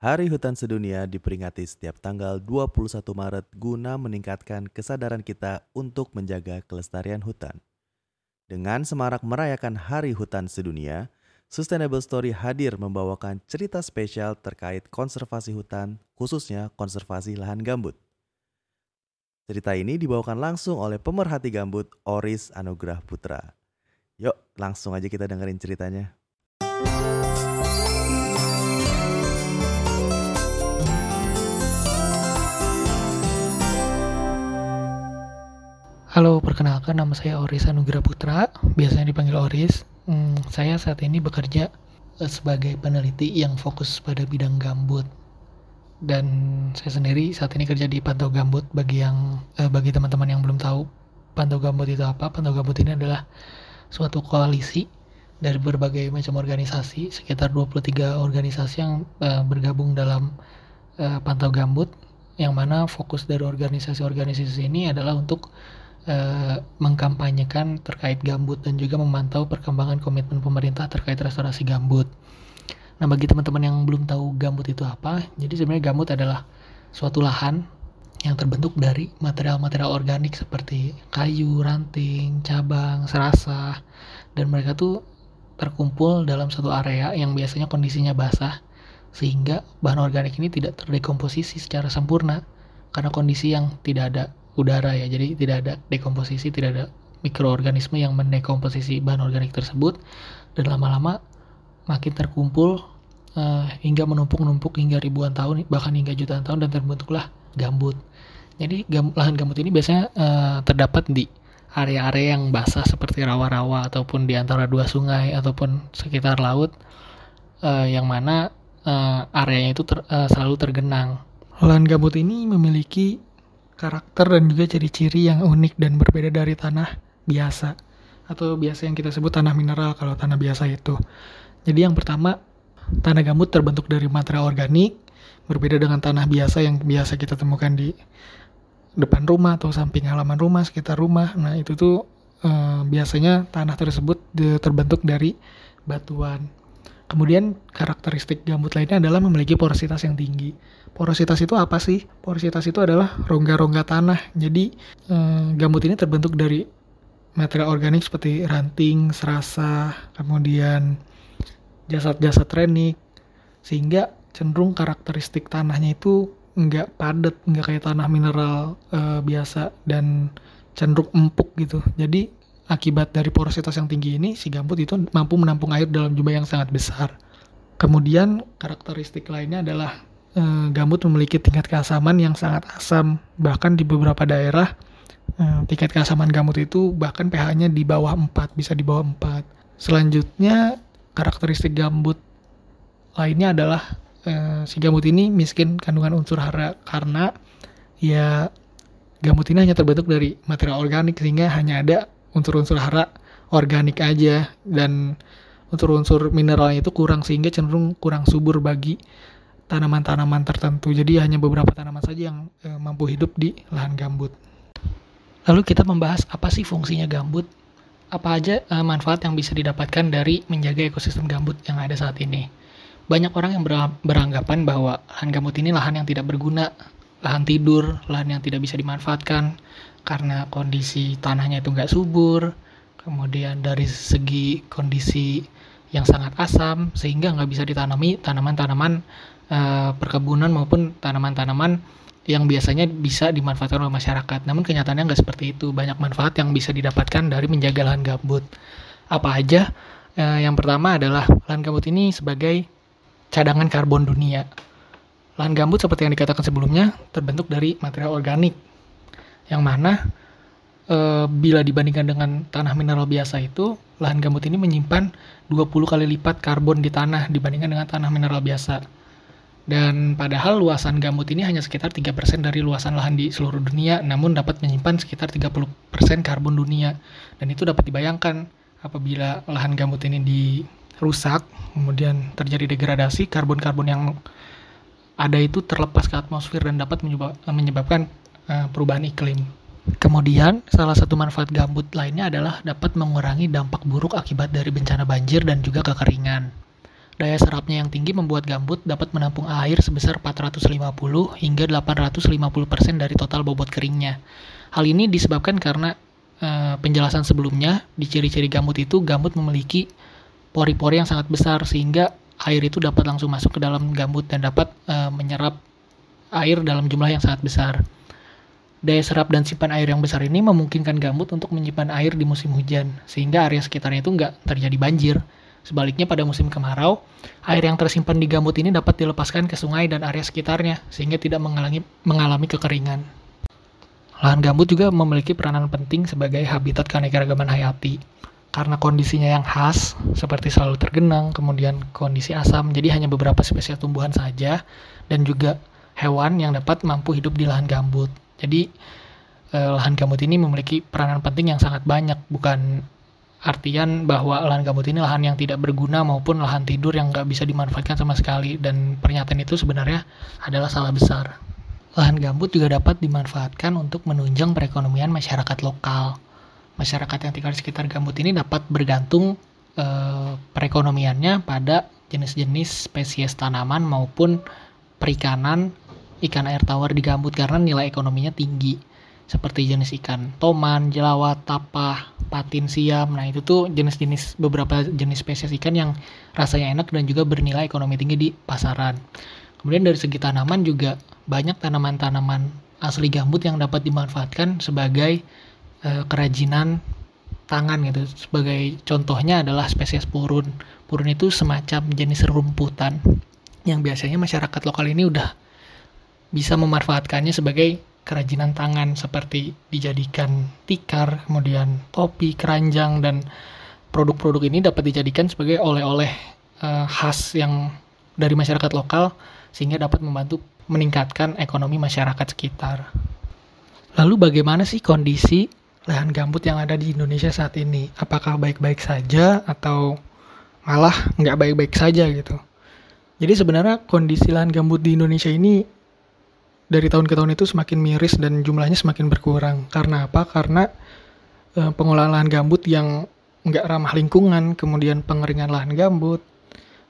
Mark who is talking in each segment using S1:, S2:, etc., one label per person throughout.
S1: Hari Hutan Sedunia diperingati setiap tanggal 21 Maret guna meningkatkan kesadaran kita untuk menjaga kelestarian hutan. Dengan semarak merayakan Hari Hutan Sedunia, Sustainable Story hadir membawakan cerita spesial terkait konservasi hutan, khususnya konservasi lahan gambut. Cerita ini dibawakan langsung oleh pemerhati gambut Oris Anugrah Putra. Yuk, langsung aja kita dengerin ceritanya.
S2: Halo, perkenalkan nama saya Oris Anugrah Putra, biasanya dipanggil Oris. Hmm, saya saat ini bekerja eh, sebagai peneliti yang fokus pada bidang gambut. Dan saya sendiri saat ini kerja di Pantau Gambut bagi yang eh, bagi teman-teman yang belum tahu Pantau Gambut itu apa? Pantau Gambut ini adalah suatu koalisi dari berbagai macam organisasi, sekitar 23 organisasi yang eh, bergabung dalam eh, Pantau Gambut yang mana fokus dari organisasi-organisasi ini adalah untuk uh, mengkampanyekan terkait gambut dan juga memantau perkembangan komitmen pemerintah terkait restorasi gambut. Nah, bagi teman-teman yang belum tahu gambut itu apa, jadi sebenarnya gambut adalah suatu lahan yang terbentuk dari material-material organik seperti kayu, ranting, cabang, serasa, dan mereka tuh terkumpul dalam satu area yang biasanya kondisinya basah, sehingga bahan organik ini tidak terdekomposisi secara sempurna karena kondisi yang tidak ada udara ya. Jadi tidak ada dekomposisi tidak ada mikroorganisme yang mendekomposisi bahan organik tersebut. Dan lama-lama makin terkumpul uh, hingga menumpuk-numpuk hingga ribuan tahun bahkan hingga jutaan tahun dan terbentuklah gambut. Jadi gam, lahan gambut ini biasanya uh, terdapat di area-area yang basah seperti rawa-rawa ataupun di antara dua sungai ataupun sekitar laut uh, yang mana uh, areanya itu ter, uh, selalu tergenang. Lahan gambut ini memiliki karakter dan juga ciri-ciri yang unik dan berbeda dari tanah biasa atau biasa yang kita sebut tanah mineral kalau tanah biasa itu. Jadi yang pertama, tanah gambut terbentuk dari material organik, berbeda dengan tanah biasa yang biasa kita temukan di depan rumah atau samping halaman rumah, sekitar rumah. Nah, itu tuh eh, biasanya tanah tersebut terbentuk dari batuan. Kemudian karakteristik gambut lainnya adalah memiliki porositas yang tinggi. Porositas itu apa sih? Porositas itu adalah rongga-rongga tanah. Jadi eh, gambut ini terbentuk dari material organik seperti ranting, serasa, kemudian jasad-jasad renik, sehingga cenderung karakteristik tanahnya itu nggak padat, nggak kayak tanah mineral eh, biasa dan cenderung empuk gitu. Jadi Akibat dari porositas yang tinggi ini, si gambut itu mampu menampung air dalam jumlah yang sangat besar. Kemudian karakteristik lainnya adalah e, gambut memiliki tingkat keasaman yang sangat asam. Bahkan di beberapa daerah e, tingkat keasaman gambut itu bahkan pH-nya di bawah 4, bisa di bawah 4. Selanjutnya karakteristik gambut lainnya adalah e, si gambut ini miskin kandungan unsur hara karena ya gambut ini hanya terbentuk dari material organik sehingga hanya ada unsur-unsur hara organik aja dan unsur-unsur mineralnya itu kurang sehingga cenderung kurang subur bagi tanaman-tanaman tertentu. Jadi hanya beberapa tanaman saja yang e, mampu hidup di lahan gambut. Lalu kita membahas apa sih fungsinya gambut? Apa aja e, manfaat yang bisa didapatkan dari menjaga ekosistem gambut yang ada saat ini? Banyak orang yang beranggapan bahwa lahan gambut ini lahan yang tidak berguna, lahan tidur, lahan yang tidak bisa dimanfaatkan, karena kondisi tanahnya itu nggak subur, kemudian dari segi kondisi yang sangat asam sehingga nggak bisa ditanami tanaman-tanaman e, perkebunan maupun tanaman-tanaman yang biasanya bisa dimanfaatkan oleh masyarakat. Namun kenyataannya nggak seperti itu. Banyak manfaat yang bisa didapatkan dari menjaga lahan gambut. Apa aja? E, yang pertama adalah lahan gambut ini sebagai cadangan karbon dunia. Lahan gambut seperti yang dikatakan sebelumnya terbentuk dari material organik yang mana e, bila dibandingkan dengan tanah mineral biasa itu lahan gambut ini menyimpan 20 kali lipat karbon di tanah dibandingkan dengan tanah mineral biasa. Dan padahal luasan gambut ini hanya sekitar 3% dari luasan lahan di seluruh dunia, namun dapat menyimpan sekitar 30% karbon dunia. Dan itu dapat dibayangkan apabila lahan gambut ini dirusak, kemudian terjadi degradasi, karbon-karbon yang ada itu terlepas ke atmosfer dan dapat menyebabkan Eh, perubahan iklim. Kemudian, salah satu manfaat gambut lainnya adalah dapat mengurangi dampak buruk akibat dari bencana banjir dan juga kekeringan. Daya serapnya yang tinggi membuat gambut dapat menampung air sebesar 450 hingga 850% dari total bobot keringnya. Hal ini disebabkan karena e, penjelasan sebelumnya di ciri-ciri gambut itu gambut memiliki pori-pori yang sangat besar sehingga air itu dapat langsung masuk ke dalam gambut dan dapat e, menyerap air dalam jumlah yang sangat besar. Daya serap dan simpan air yang besar ini memungkinkan gambut untuk menyimpan air di musim hujan, sehingga area sekitarnya itu nggak terjadi banjir. Sebaliknya pada musim kemarau, air yang tersimpan di gambut ini dapat dilepaskan ke sungai dan area sekitarnya, sehingga tidak mengalami, mengalami kekeringan. Lahan gambut juga memiliki peranan penting sebagai habitat keanekaragaman hayati. Karena kondisinya yang khas, seperti selalu tergenang, kemudian kondisi asam, jadi hanya beberapa spesies tumbuhan saja, dan juga hewan yang dapat mampu hidup di lahan gambut. Jadi eh, lahan gambut ini memiliki peranan penting yang sangat banyak, bukan artian bahwa lahan gambut ini lahan yang tidak berguna maupun lahan tidur yang nggak bisa dimanfaatkan sama sekali dan pernyataan itu sebenarnya adalah salah besar. Lahan gambut juga dapat dimanfaatkan untuk menunjang perekonomian masyarakat lokal. Masyarakat yang tinggal di sekitar gambut ini dapat bergantung eh, perekonomiannya pada jenis-jenis spesies tanaman maupun perikanan ikan air tawar di gambut karena nilai ekonominya tinggi seperti jenis ikan toman, jelawat, tapah, patin siam. Nah, itu tuh jenis-jenis beberapa jenis spesies ikan yang rasanya enak dan juga bernilai ekonomi tinggi di pasaran. Kemudian dari segi tanaman juga banyak tanaman-tanaman asli gambut yang dapat dimanfaatkan sebagai e, kerajinan tangan gitu. Sebagai contohnya adalah spesies purun. Purun itu semacam jenis rumputan yang biasanya masyarakat lokal ini udah bisa memanfaatkannya sebagai kerajinan tangan seperti dijadikan tikar, kemudian topi, keranjang dan produk-produk ini dapat dijadikan sebagai oleh-oleh uh, khas yang dari masyarakat lokal sehingga dapat membantu meningkatkan ekonomi masyarakat sekitar. Lalu bagaimana sih kondisi lahan gambut yang ada di Indonesia saat ini? Apakah baik-baik saja atau malah nggak baik-baik saja gitu? Jadi sebenarnya kondisi lahan gambut di Indonesia ini dari tahun ke tahun itu semakin miris dan jumlahnya semakin berkurang. Karena apa? Karena e, pengolahan lahan gambut yang nggak ramah lingkungan, kemudian pengeringan lahan gambut,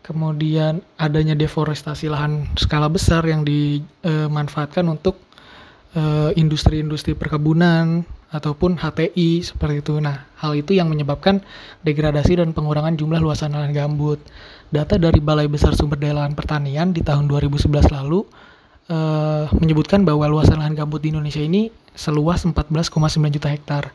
S2: kemudian adanya deforestasi lahan skala besar yang dimanfaatkan untuk eh, industri-industri perkebunan ataupun HTI seperti itu. Nah, hal itu yang menyebabkan degradasi dan pengurangan jumlah luasan lahan gambut. Data dari Balai Besar Sumber Daya Lahan Pertanian di tahun 2011 lalu uh, menyebutkan bahwa luasan lahan gambut di Indonesia ini seluas 14,9 juta hektar.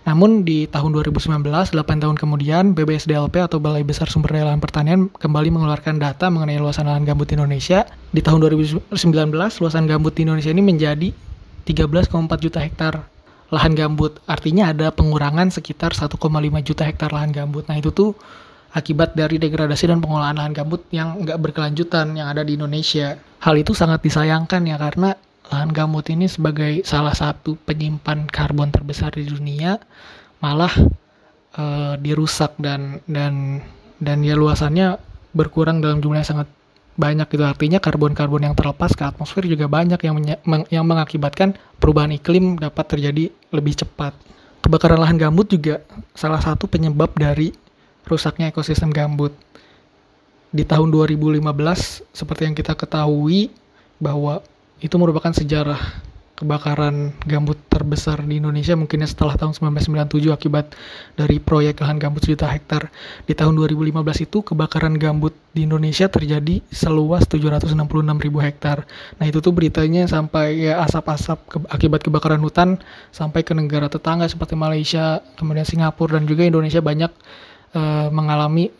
S2: Namun di tahun 2019, 8 tahun kemudian, BBSDLP atau Balai Besar Sumber Daya Lahan Pertanian kembali mengeluarkan data mengenai luasan lahan gambut di Indonesia. Di tahun 2019, luasan gambut di Indonesia ini menjadi 13,4 juta hektar lahan gambut. Artinya ada pengurangan sekitar 1,5 juta hektar lahan gambut. Nah itu tuh akibat dari degradasi dan pengolahan lahan gambut yang nggak berkelanjutan yang ada di Indonesia. Hal itu sangat disayangkan ya karena lahan gambut ini sebagai salah satu penyimpan karbon terbesar di dunia malah e, dirusak dan dan dan ya luasannya berkurang dalam jumlah yang sangat banyak itu artinya karbon-karbon yang terlepas ke atmosfer juga banyak yang meng yang mengakibatkan perubahan iklim dapat terjadi lebih cepat. Kebakaran lahan gambut juga salah satu penyebab dari rusaknya ekosistem gambut. Di tahun 2015, seperti yang kita ketahui bahwa itu merupakan sejarah kebakaran gambut terbesar di Indonesia mungkinnya setelah tahun 1997 akibat dari proyek lahan gambut sejuta hektar. Di tahun 2015 itu kebakaran gambut di Indonesia terjadi seluas 766 ribu hektar. Nah itu tuh beritanya sampai ya asap-asap ke, akibat kebakaran hutan sampai ke negara tetangga seperti Malaysia, kemudian Singapura dan juga Indonesia banyak uh, mengalami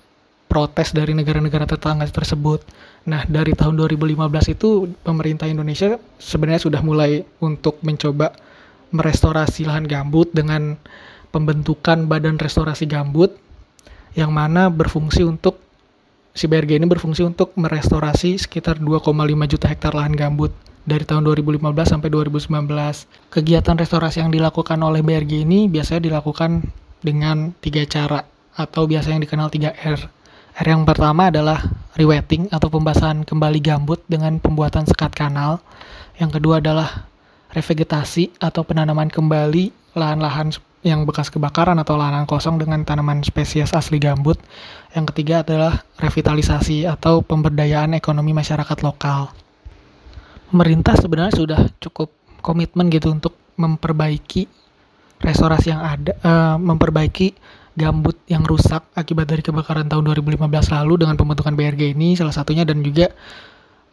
S2: protes dari negara-negara tetangga tersebut. Nah, dari tahun 2015 itu pemerintah Indonesia sebenarnya sudah mulai untuk mencoba merestorasi lahan gambut dengan pembentukan Badan Restorasi Gambut yang mana berfungsi untuk si BRG ini berfungsi untuk merestorasi sekitar 2,5 juta hektar lahan gambut dari tahun 2015 sampai 2019. Kegiatan restorasi yang dilakukan oleh BRG ini biasanya dilakukan dengan tiga cara atau biasa yang dikenal 3R. R yang pertama adalah rewetting atau pembasahan kembali gambut dengan pembuatan sekat kanal. Yang kedua adalah revegetasi atau penanaman kembali lahan-lahan yang bekas kebakaran atau lahan kosong dengan tanaman spesies asli gambut. Yang ketiga adalah revitalisasi atau pemberdayaan ekonomi masyarakat lokal. Pemerintah sebenarnya sudah cukup komitmen gitu untuk memperbaiki restorasi yang ada, uh, memperbaiki gambut yang rusak akibat dari kebakaran tahun 2015 lalu dengan pembentukan BRG ini salah satunya dan juga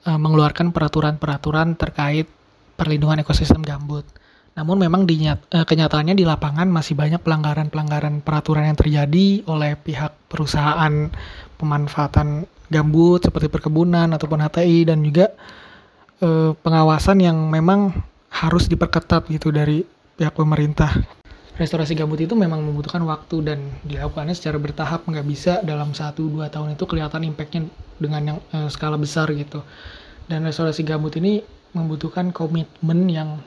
S2: uh, mengeluarkan peraturan-peraturan terkait perlindungan ekosistem gambut. Namun memang di nyat, uh, kenyataannya di lapangan masih banyak pelanggaran-pelanggaran peraturan yang terjadi oleh pihak perusahaan pemanfaatan gambut seperti perkebunan ataupun HTI dan juga uh, pengawasan yang memang harus diperketat gitu dari pihak pemerintah. Restorasi gambut itu memang membutuhkan waktu dan dilakukannya secara bertahap, nggak bisa dalam 1-2 tahun itu kelihatan impactnya dengan yang uh, skala besar gitu. Dan restorasi gambut ini membutuhkan komitmen yang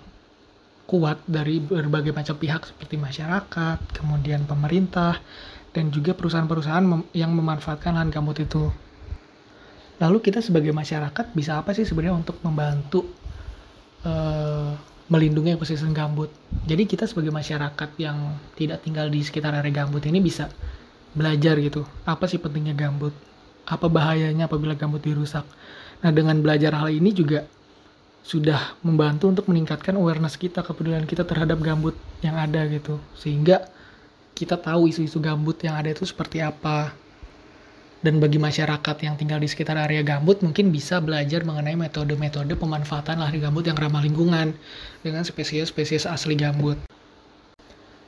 S2: kuat dari berbagai macam pihak seperti masyarakat, kemudian pemerintah, dan juga perusahaan-perusahaan mem yang memanfaatkan lahan gambut itu. Lalu kita sebagai masyarakat bisa apa sih sebenarnya untuk membantu uh, melindungi ekosistem gambut. Jadi kita sebagai masyarakat yang tidak tinggal di sekitar area gambut ini bisa belajar gitu, apa sih pentingnya gambut, apa bahayanya apabila gambut dirusak. Nah dengan belajar hal ini juga sudah membantu untuk meningkatkan awareness kita, kepedulian kita terhadap gambut yang ada gitu. Sehingga kita tahu isu-isu gambut yang ada itu seperti apa, dan bagi masyarakat yang tinggal di sekitar area gambut mungkin bisa belajar mengenai metode-metode pemanfaatan lahan gambut yang ramah lingkungan dengan spesies-spesies asli gambut.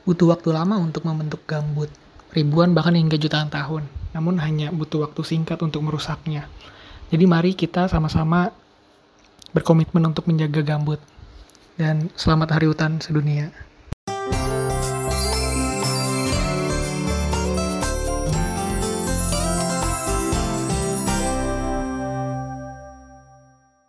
S2: Butuh waktu lama untuk membentuk gambut, ribuan bahkan hingga jutaan tahun, namun hanya butuh waktu singkat untuk merusaknya. Jadi mari kita sama-sama berkomitmen untuk menjaga gambut. Dan selamat Hari Hutan Sedunia.